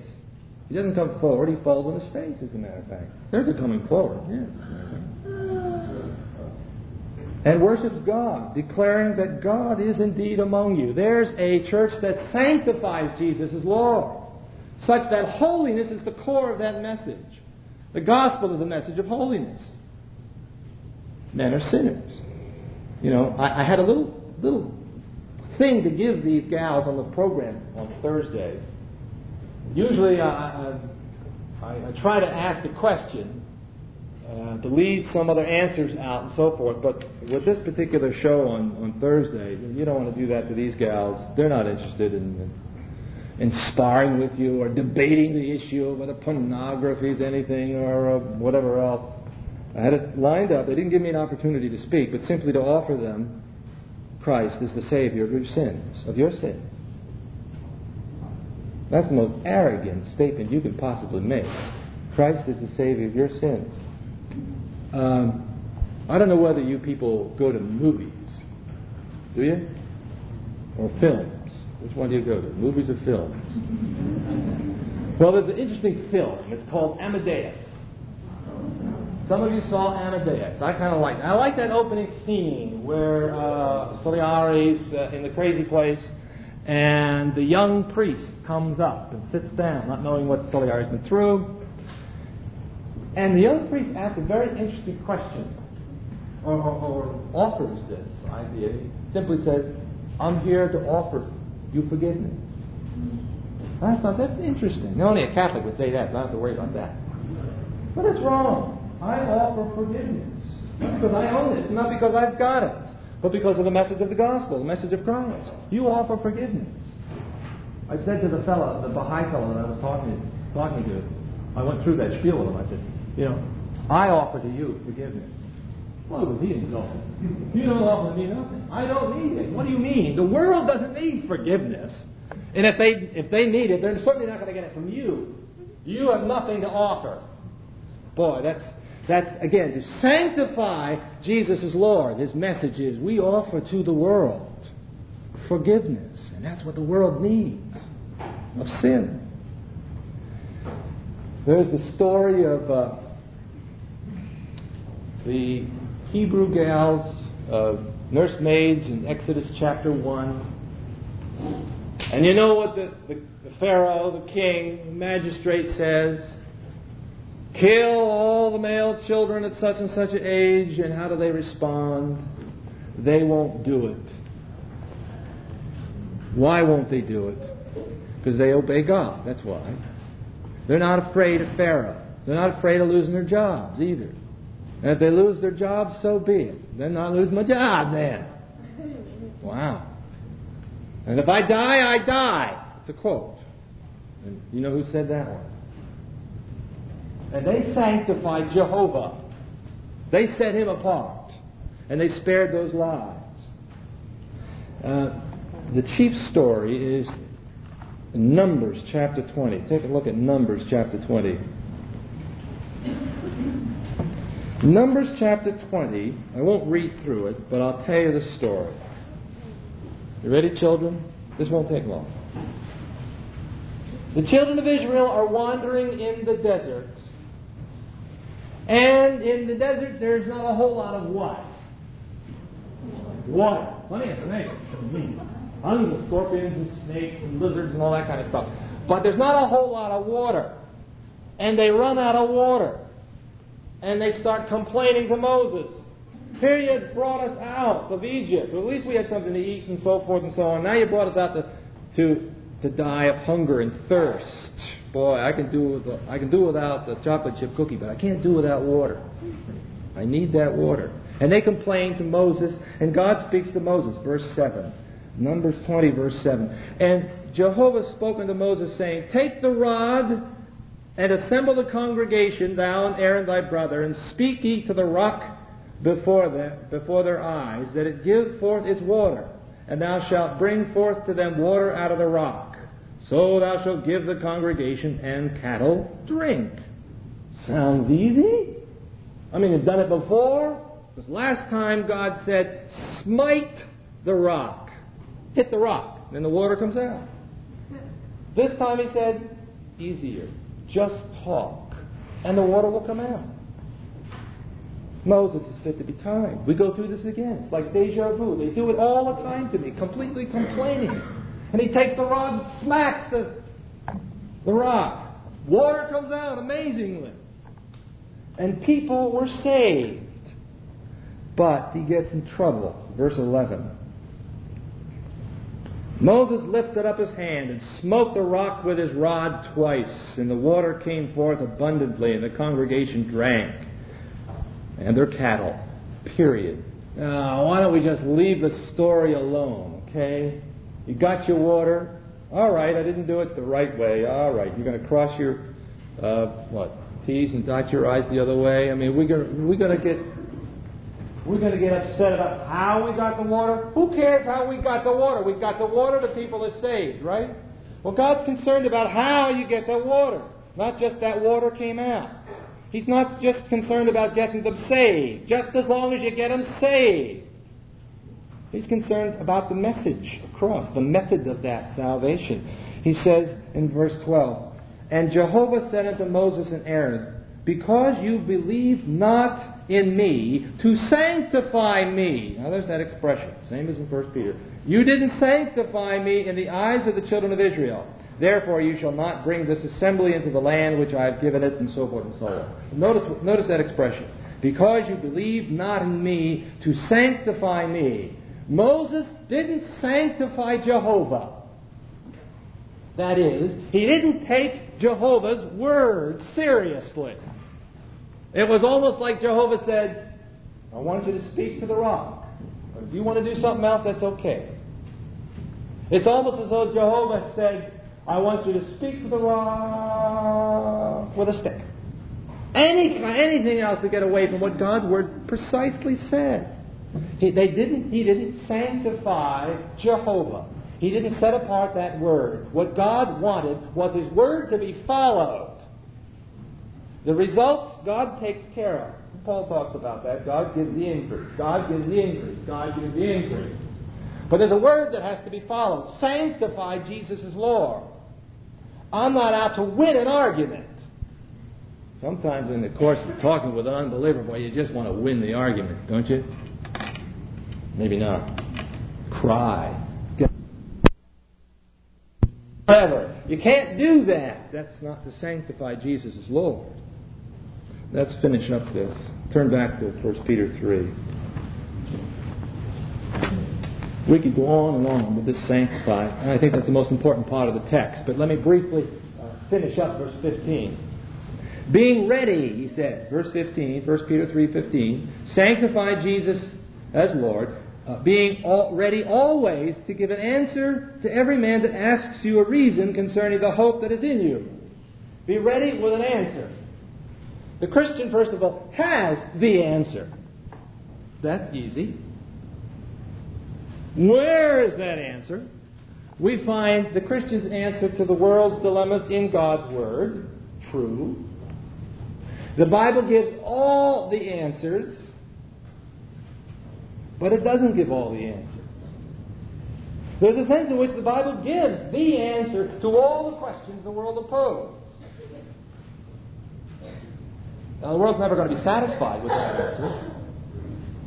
He doesn't come forward, he falls on his face, as a matter of fact. There's a coming forward. Yeah. And worships God, declaring that God is indeed among you. There's a church that sanctifies Jesus as Lord, such that holiness is the core of that message. The gospel is a message of holiness. Men are sinners. You know, I, I had a little little thing to give these gals on the program on Thursday. Usually, I, I, I try to ask a question uh, to lead some other answers out and so forth. But with this particular show on, on Thursday, you don't want to do that to these gals. They're not interested in, in, in sparring with you or debating the issue of whether pornography is anything or uh, whatever else. I had it lined up. They didn't give me an opportunity to speak, but simply to offer them Christ is the Savior of your sins, of your sins. That's the most arrogant statement you could possibly make. Christ is the Savior of your sins. Um, I don't know whether you people go to movies. Do you? Or films? Which one do you go to? Movies or films? Well, there's an interesting film. It's called Amadeus. Some of you saw Amadeus. I kind of like. I like that opening scene where uh, Salieri's uh, in the crazy place, and the young priest comes up and sits down, not knowing what Salieri's been through. And the young priest asks a very interesting question, or, or, or offers this idea. He simply says, I'm here to offer you forgiveness. And I thought, that's interesting. Only a Catholic would say that, so I don't have to worry about that. But it's wrong. I offer forgiveness. Not because I own it, not because I've got it, but because of the message of the gospel, the message of Christ. You offer forgiveness. I said to the fellow, the Baha'i fellow that I was talking, talking to, I went through that spiel with him. I said, you know, I offer to you forgiveness. What was he insulted? You don't offer me nothing. I don't need it. What do you mean? The world doesn't need forgiveness. And if they if they need it, they're certainly not going to get it from you. You have nothing to offer. Boy, that's that's again to sanctify Jesus as Lord. His message is we offer to the world forgiveness, and that's what the world needs of sin. There's the story of uh, the Hebrew gals, uh, nursemaids in Exodus chapter 1. And you know what the, the, the Pharaoh, the king, the magistrate says? Kill all the male children at such and such an age, and how do they respond? They won't do it. Why won't they do it? Because they obey God. That's why. They're not afraid of Pharaoh. They're not afraid of losing their jobs either. And if they lose their jobs, so be it. Then I lose my job then. Wow. And if I die, I die. It's a quote. And you know who said that one? And they sanctified Jehovah. They set him apart. And they spared those lives. Uh, the chief story is Numbers chapter 20. Take a look at Numbers chapter 20. Numbers chapter 20, I won't read through it, but I'll tell you the story. You ready, children? This won't take long. The children of Israel are wandering in the desert. And in the desert, there's not a whole lot of what? Water. Plenty of snakes. Tons of scorpions and snakes and lizards and all that kind of stuff. But there's not a whole lot of water. And they run out of water and they start complaining to Moses. Here you brought us out of Egypt. At least we had something to eat and so forth and so on. Now you brought us out to, to, to die of hunger and thirst. Boy, I can do with, I can do without the chocolate chip cookie, but I can't do without water. I need that water. And they complain to Moses, and God speaks to Moses, verse 7. Numbers 20, verse 7. And Jehovah spoke unto Moses, saying, Take the rod and assemble the congregation, thou and Aaron thy brother, and speak ye to the rock before them, before their eyes, that it give forth its water, and thou shalt bring forth to them water out of the rock. So thou shalt give the congregation and cattle drink. Sounds easy. I mean, you've done it before. Because last time God said, smite the rock. Hit the rock. Then the water comes out. This time he said, easier. Just talk, and the water will come out. Moses is fit to be timed. We go through this again. It's like deja vu. They do it all the time to me, completely complaining. And he takes the rod and smacks the, the rock. Water comes out amazingly. And people were saved. But he gets in trouble. Verse 11. Moses lifted up his hand and smote the rock with his rod twice, and the water came forth abundantly, and the congregation drank, and their cattle. Period. Now, why don't we just leave the story alone, okay? You got your water. All right, I didn't do it the right way. All right, you're going to cross your, uh, what, T's and dot your I's the other way. I mean, we're going we're to get we're going to get upset about how we got the water. Who cares how we got the water? We got the water, the people are saved, right? Well, God's concerned about how you get the water, not just that water came out. He's not just concerned about getting them saved, just as long as you get them saved. He's concerned about the message across, the method of that salvation. He says in verse 12, And Jehovah said unto Moses and Aaron, Because you believe not in me to sanctify me. Now there's that expression, same as in 1 Peter. You didn't sanctify me in the eyes of the children of Israel. Therefore you shall not bring this assembly into the land which I have given it, and so forth and so on. Notice, notice that expression. Because you believe not in me to sanctify me. Moses didn't sanctify Jehovah. That is, he didn't take Jehovah's word seriously. It was almost like Jehovah said, I want you to speak to the rock. if you want to do something else, that's okay. It's almost as though Jehovah said, I want you to speak to the rock with a stick. Any, anything else to get away from what God's word precisely said. He, they didn't, he didn't sanctify Jehovah. He didn't set apart that word. What God wanted was his word to be followed. The results God takes care of. Paul talks about that. God gives the increase. God gives the increase. God gives the increase. But there's a word that has to be followed. Sanctify Jesus as Lord. I'm not out to win an argument. Sometimes in the course of talking with an unbeliever, boy, you just want to win the argument, don't you? Maybe not. Cry. Whatever. You can't do that. That's not to sanctify Jesus as Lord. Let's finish up this. Turn back to 1 Peter 3. We could go on and on with this sanctify, and I think that's the most important part of the text. But let me briefly uh, finish up verse 15. Being ready, he says, verse 15, 1 Peter 3.15, sanctify Jesus as Lord, uh, being all, ready always to give an answer to every man that asks you a reason concerning the hope that is in you. Be ready with an answer. The Christian, first of all, has the answer. That's easy. Where is that answer? We find the Christian's answer to the world's dilemmas in God's Word. True. The Bible gives all the answers, but it doesn't give all the answers. There's a sense in which the Bible gives the answer to all the questions the world pose. Now, the world's never going to be satisfied with that answer.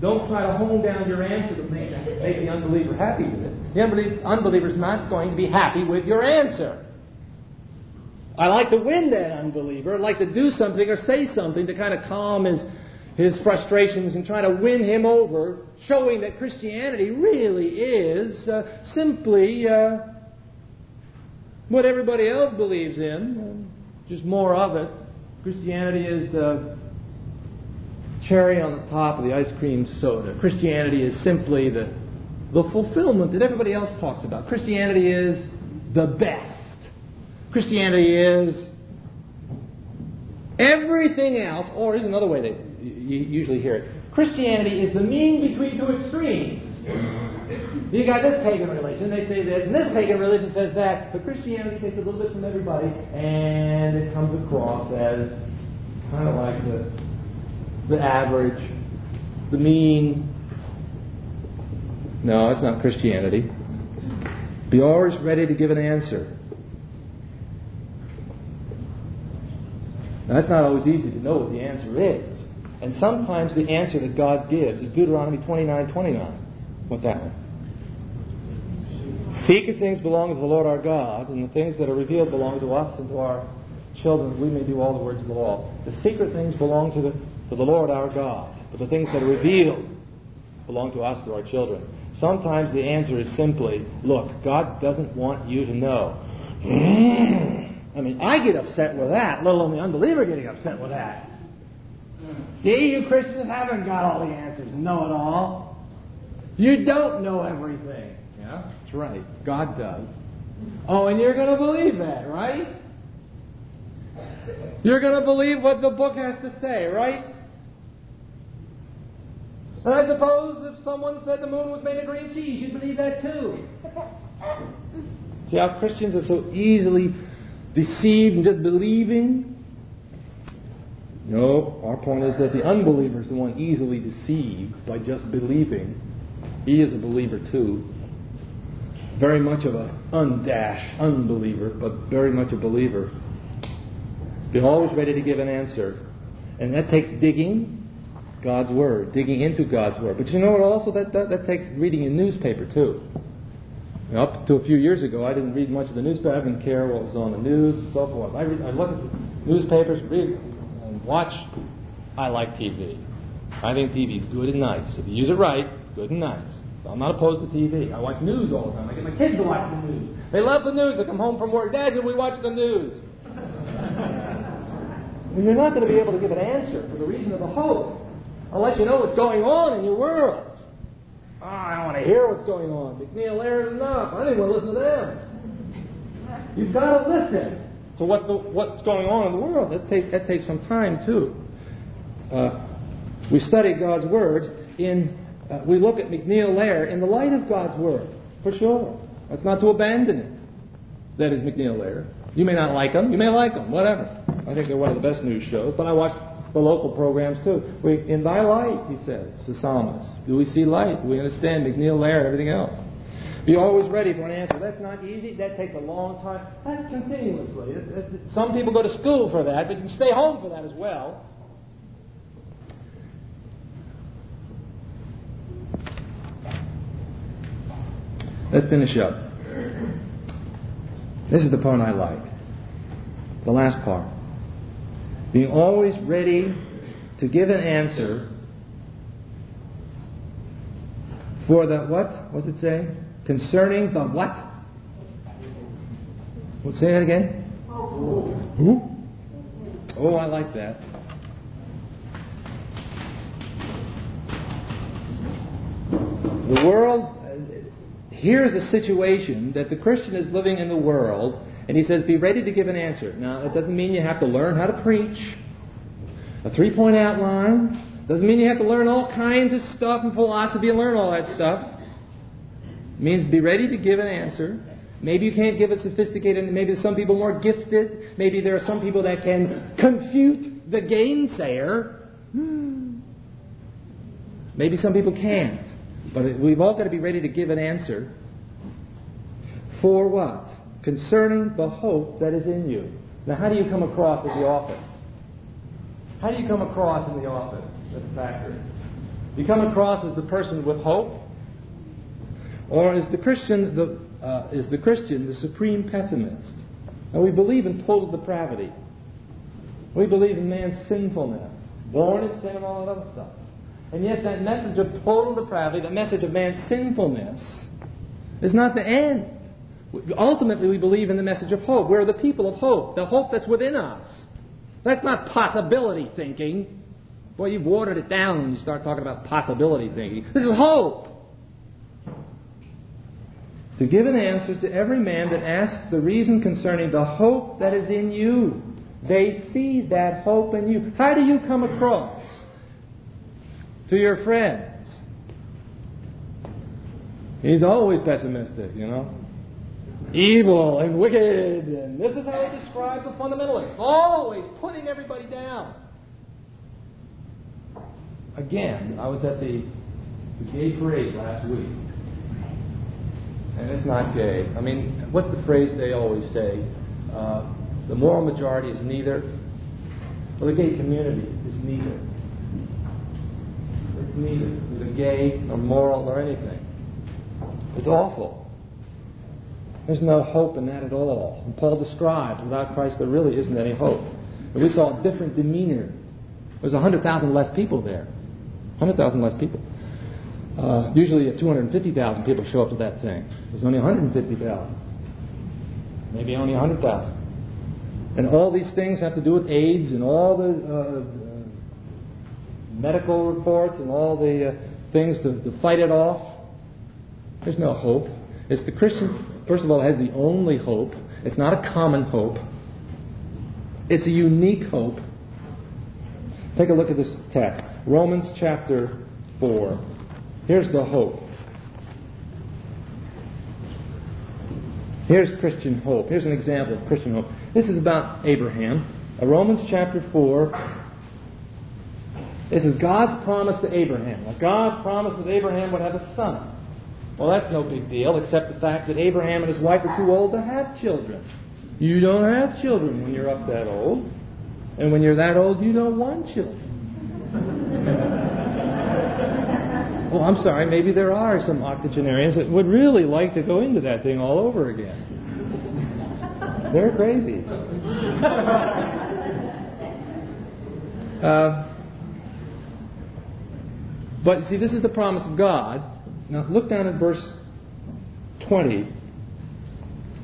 Don't try to hone down your answer to make, make the unbeliever happy with it. The unbeliever, unbeliever's not going to be happy with your answer. I like to win that unbeliever. I'd like to do something or say something to kind of calm his, his frustrations and try to win him over, showing that Christianity really is uh, simply uh, what everybody else believes in, just more of it. Christianity is the cherry on the top of the ice cream soda. Christianity is simply the, the fulfillment that everybody else talks about. Christianity is the best. Christianity is everything else, or is another way that you usually hear it. Christianity is the mean between two extremes. You got this pagan religion, they say this, and this pagan religion says that, but Christianity takes a little bit from everybody, and it comes across as kind of like the, the average, the mean. No, it's not Christianity. Be always ready to give an answer. Now, that's not always easy to know what the answer is. And sometimes the answer that God gives is Deuteronomy 29 29. What's that one? Secret things belong to the Lord our God, and the things that are revealed belong to us and to our children. We may do all the words of the law. The secret things belong to the, to the Lord our God, but the things that are revealed belong to us, to our children. Sometimes the answer is simply, look, God doesn't want you to know. I mean, I get upset with that, let alone the unbeliever getting upset with that. See, you Christians haven't got all the answers, know it all. You don't know everything. Yeah, that's right. God does. Oh, and you're going to believe that, right? You're going to believe what the book has to say, right? And I suppose if someone said the moon was made of green cheese, you'd believe that too. See how Christians are so easily deceived and just believing? No, our point is that the unbeliever is the one easily deceived by just believing. He is a believer too. Very much of an undash unbeliever, but very much a believer. Be always ready to give an answer. And that takes digging God's Word, digging into God's Word. But you know what also that, that, that takes reading a newspaper too. up to a few years ago, I didn't read much of the newspaper. I didn't care what was on the news and so forth. I, read, I look at newspapers, read, and watch. I like TV. I think TV is good and nice. If you use it right, good and nice. So I'm not opposed to TV. I watch news all the time. I get my kids to watch the news. They love the news. They come home from work. Dad, did we watch the news? You're not going to be able to give an answer for the reason of the hope unless you know what's going on in your world. Oh, I don't want to hear what's going on. MacNeil is enough. I didn't want to listen to them. You've got to listen to what the, what's going on in the world. That, take, that takes some time, too. Uh, we study God's Word in, uh, we look at MacNeil Lehrer in the light of God's Word, for sure. That's not to abandon it. That is MacNeil Lehrer. You may not like them. You may like them. Whatever. I think they're one of the best news shows. But I watch the local programs too. We, in thy light, he says, the psalmist. Do we see light? Do we understand MacNeil Lehrer and everything else? Be always ready for an answer. That's not easy. That takes a long time. That's continuously. Some people go to school for that, but you can stay home for that as well. Let's finish up. This is the part I like. The last part. Being always ready to give an answer for the what? What's it say? Concerning the what? Well, say that again. Who? Oh, I like that. The world, uh, here's a situation that the Christian is living in the world and he says, be ready to give an answer. Now, it doesn't mean you have to learn how to preach. A three point outline. Doesn't mean you have to learn all kinds of stuff and philosophy and learn all that stuff. It means be ready to give an answer. Maybe you can't give a sophisticated, maybe some people more gifted. Maybe there are some people that can confute the gainsayer. Maybe some people can't. But we've all got to be ready to give an answer. For what? Concerning the hope that is in you. Now, how do you come across at the office? How do you come across in the office at the factory? You come across as the person with hope, or is the Christian the uh, is the Christian the supreme pessimist? And we believe in total depravity. We believe in man's sinfulness, born in sin and all that other stuff. And yet, that message of total depravity, that message of man's sinfulness, is not the end. Ultimately, we believe in the message of hope. We're the people of hope, the hope that's within us. That's not possibility thinking. Boy, you've watered it down when you start talking about possibility thinking. This is hope. To give an answer to every man that asks the reason concerning the hope that is in you. They see that hope in you. How do you come across to your friends? He's always pessimistic, you know evil and wicked. And this is how he described the fundamentalists, always putting everybody down. Again, I was at the, the gay parade last week. And it's not gay. I mean, what's the phrase they always say? Uh, the moral majority is neither. Well, the gay community is neither. It's neither. Neither gay, nor moral, nor anything. It's awful. There's no hope in that at all. And Paul describes without Christ there really isn't any hope. And we saw a different demeanor. There's 100,000 less people there. 100,000 less people. Uh, usually, 250,000 people show up to that thing. There's only 150,000, maybe only 100,000. And all these things have to do with AIDS and all the uh, uh, medical reports and all the uh, things to, to fight it off. There's no hope. It's the Christian, first of all, it has the only hope. It's not a common hope. It's a unique hope. Take a look at this text. Romans chapter 4. Here's the hope. Here's Christian hope. Here's an example of Christian hope. This is about Abraham. Uh, Romans chapter 4. This is God's promise to Abraham. God promised that Abraham would have a son. Well, that's no big deal, except the fact that Abraham and his wife are too old to have children. You don't have children when you're up that old. And when you're that old, you don't want children. oh, I'm sorry, maybe there are some octogenarians that would really like to go into that thing all over again. They're crazy. uh, but see, this is the promise of God. Now, look down at verse 20.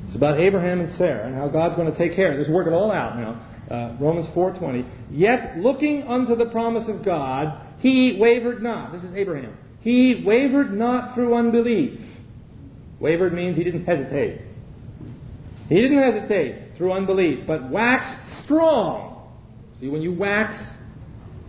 It's about Abraham and Sarah and how God's going to take care of this. Work it all out now. Uh, Romans 4:20. Yet looking unto the promise of God, he wavered not. This is Abraham. He wavered not through unbelief. Wavered means he didn't hesitate. He didn't hesitate through unbelief, but waxed strong. See, when you wax,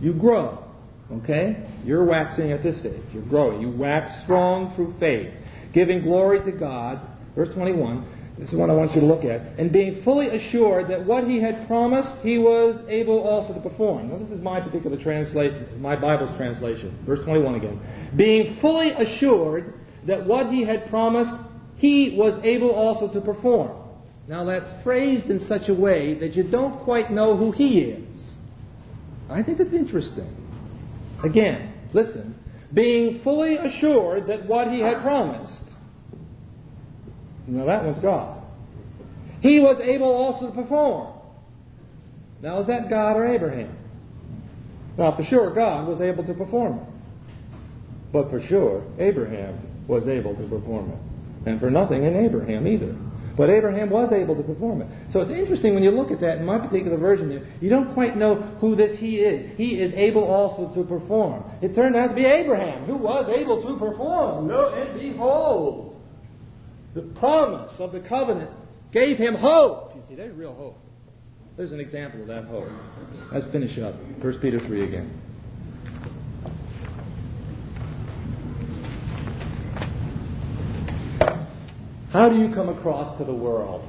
you grow. Okay? You're waxing at this stage. You're growing. You wax strong through faith, giving glory to God. Verse 21. This is what I want you to look at. And being fully assured that what he had promised, he was able also to perform. Now, this is my particular translate, my Bible's translation. Verse 21 again. Being fully assured that what he had promised, he was able also to perform. Now, that's phrased in such a way that you don't quite know who he is. I think that's interesting. Again, listen. Being fully assured that what he had promised. Now that one's God. He was able also to perform. Now is that God or Abraham? Now for sure God was able to perform it. But for sure Abraham was able to perform it. And for nothing in Abraham either. But Abraham was able to perform it. So it's interesting when you look at that in my particular version here, you don't quite know who this he is. He is able also to perform. It turned out to be Abraham who was able to perform. Lo and behold, the promise of the covenant gave him hope. You see, there's real hope. There's an example of that hope. Let's finish up. 1 Peter 3 again. How do you come across to the world?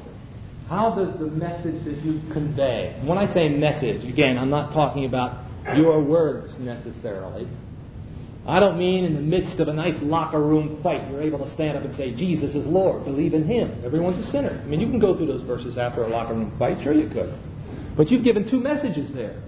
How does the message that you convey, when I say message, again, I'm not talking about your words necessarily. I don't mean in the midst of a nice locker room fight, you're able to stand up and say, Jesus is Lord, believe in Him. Everyone's a sinner. I mean, you can go through those verses after a locker room fight, sure you could. But you've given two messages there.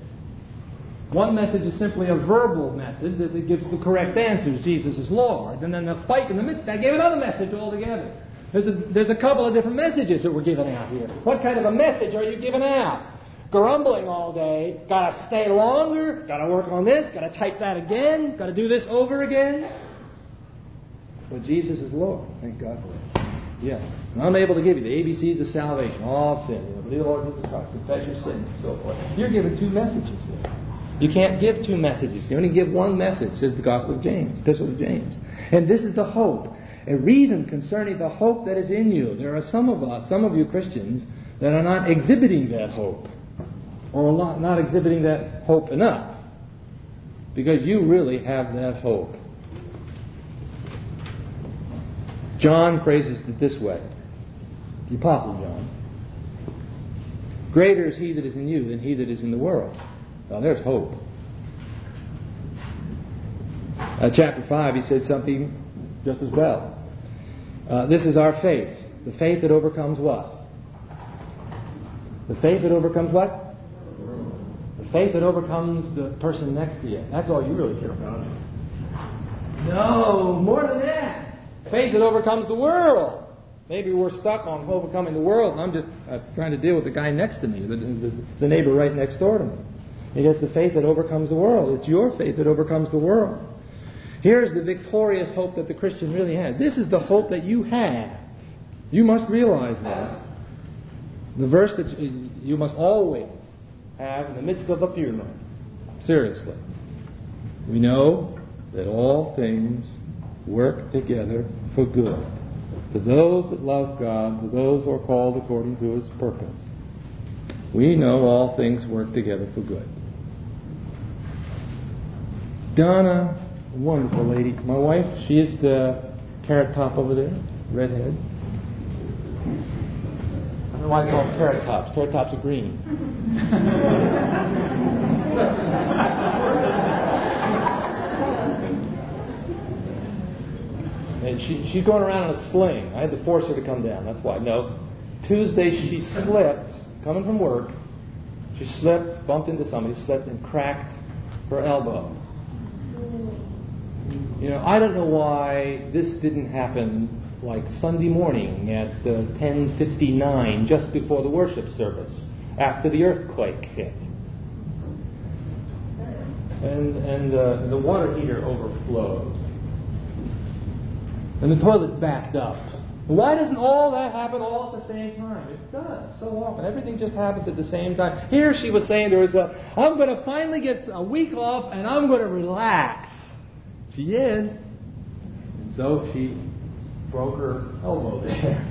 One message is simply a verbal message that gives the correct answers, Jesus is Lord. And then the fight in the midst, I gave another message altogether. There's a, there's a couple of different messages that we're giving out here. What kind of a message are you giving out? Grumbling all day, gotta stay longer, gotta work on this, gotta type that again, gotta do this over again. But Jesus is Lord. Thank God for it. Yes. And I'm able to give you the ABCs of salvation, all sin. You know, believe the Lord Jesus Christ, confess your sins, and so forth. You're given two messages there. You can't give two messages. You only give one message, says the Gospel of James, Epistle of James. And this is the hope a reason concerning the hope that is in you. There are some of us, some of you Christians, that are not exhibiting that hope, or not exhibiting that hope enough, because you really have that hope. John phrases it this way the Apostle John. Greater is he that is in you than he that is in the world. Now there's hope. Uh, chapter 5, he said something just as well. Uh, this is our faith. The faith that overcomes what? The faith that overcomes what? The faith that overcomes the person next to you. That's all you really care about. No, more than that. Faith that overcomes the world. Maybe we're stuck on overcoming the world, and I'm just uh, trying to deal with the guy next to me, the, the, the neighbor right next door to me. It is the faith that overcomes the world. It's your faith that overcomes the world. Here's the victorious hope that the Christian really has. This is the hope that you have. You must realize that. The verse that you must always have in the midst of a funeral. Seriously. We know that all things work together for good to those that love God, to those who are called according to his purpose. We know all things work together for good. Donna, wonderful lady. My wife, she is the carrot top over there, redhead. I don't know why they call them carrot tops. Carrot tops are green. and she, she's going around in a sling. I had to force her to come down. That's why. No. Tuesday she slipped, coming from work. She slipped, bumped into somebody, slipped, and cracked her elbow. You know, I don't know why this didn't happen like Sunday morning at uh, 10:59, just before the worship service, after the earthquake hit, and and uh, the water heater overflowed and the toilet's backed up. Why doesn't all that happen all at the same time? It does so often. Everything just happens at the same time. Here she was saying to herself, I'm going to finally get a week off and I'm going to relax. She is. And so she broke her elbow there,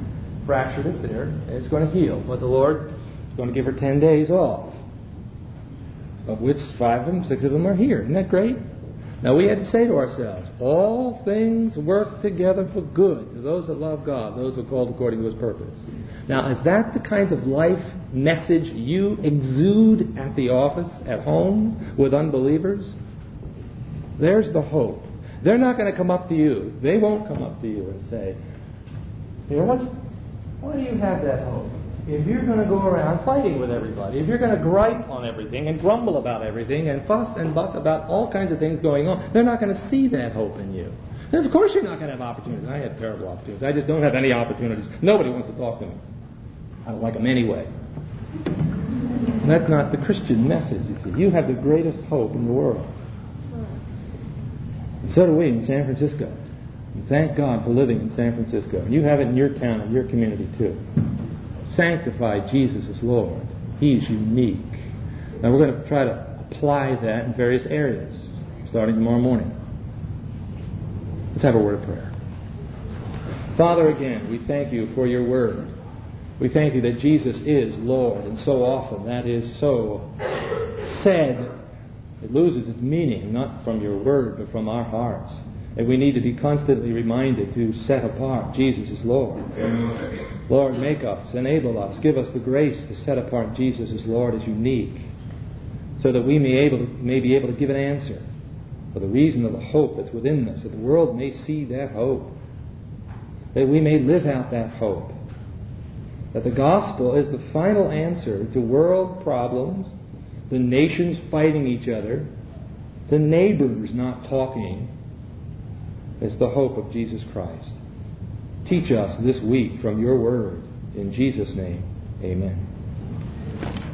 fractured it there, and it's going to heal. But the Lord is going to give her 10 days off, of which five of them, six of them are here. Isn't that great? Now we had to say to ourselves, all things work together for good to those that love God, those who are called according to his purpose. Now, is that the kind of life message you exude at the office, at home, with unbelievers? There's the hope. They're not going to come up to you. They won't come up to you and say, you know, what's, why do you have that hope? if you're going to go around fighting with everybody, if you're going to gripe on everything and grumble about everything and fuss and fuss about all kinds of things going on, they're not going to see that hope in you. And of course you're not going to have opportunities. I have terrible opportunities. I just don't have any opportunities. Nobody wants to talk to me. I don't like them anyway. That's not the Christian message, you see. You have the greatest hope in the world. And so do we in San Francisco. And thank God for living in San Francisco. And you have it in your town and your community too sanctify Jesus as Lord. He is unique. Now we're going to try to apply that in various areas, starting tomorrow morning. Let's have a word of prayer. Father, again, we thank you for your word. We thank you that Jesus is Lord, and so often that is so said, it loses its meaning, not from your word, but from our hearts. And we need to be constantly reminded to set apart Jesus as Lord. Lord, make us, enable us, give us the grace to set apart Jesus as Lord as unique, so that we may, able to, may be able to give an answer for the reason of the hope that's within us, that the world may see that hope, that we may live out that hope, that the gospel is the final answer to world problems, the nations fighting each other, the neighbors not talking, it's the hope of Jesus Christ. Teach us this week from your word. In Jesus' name, amen.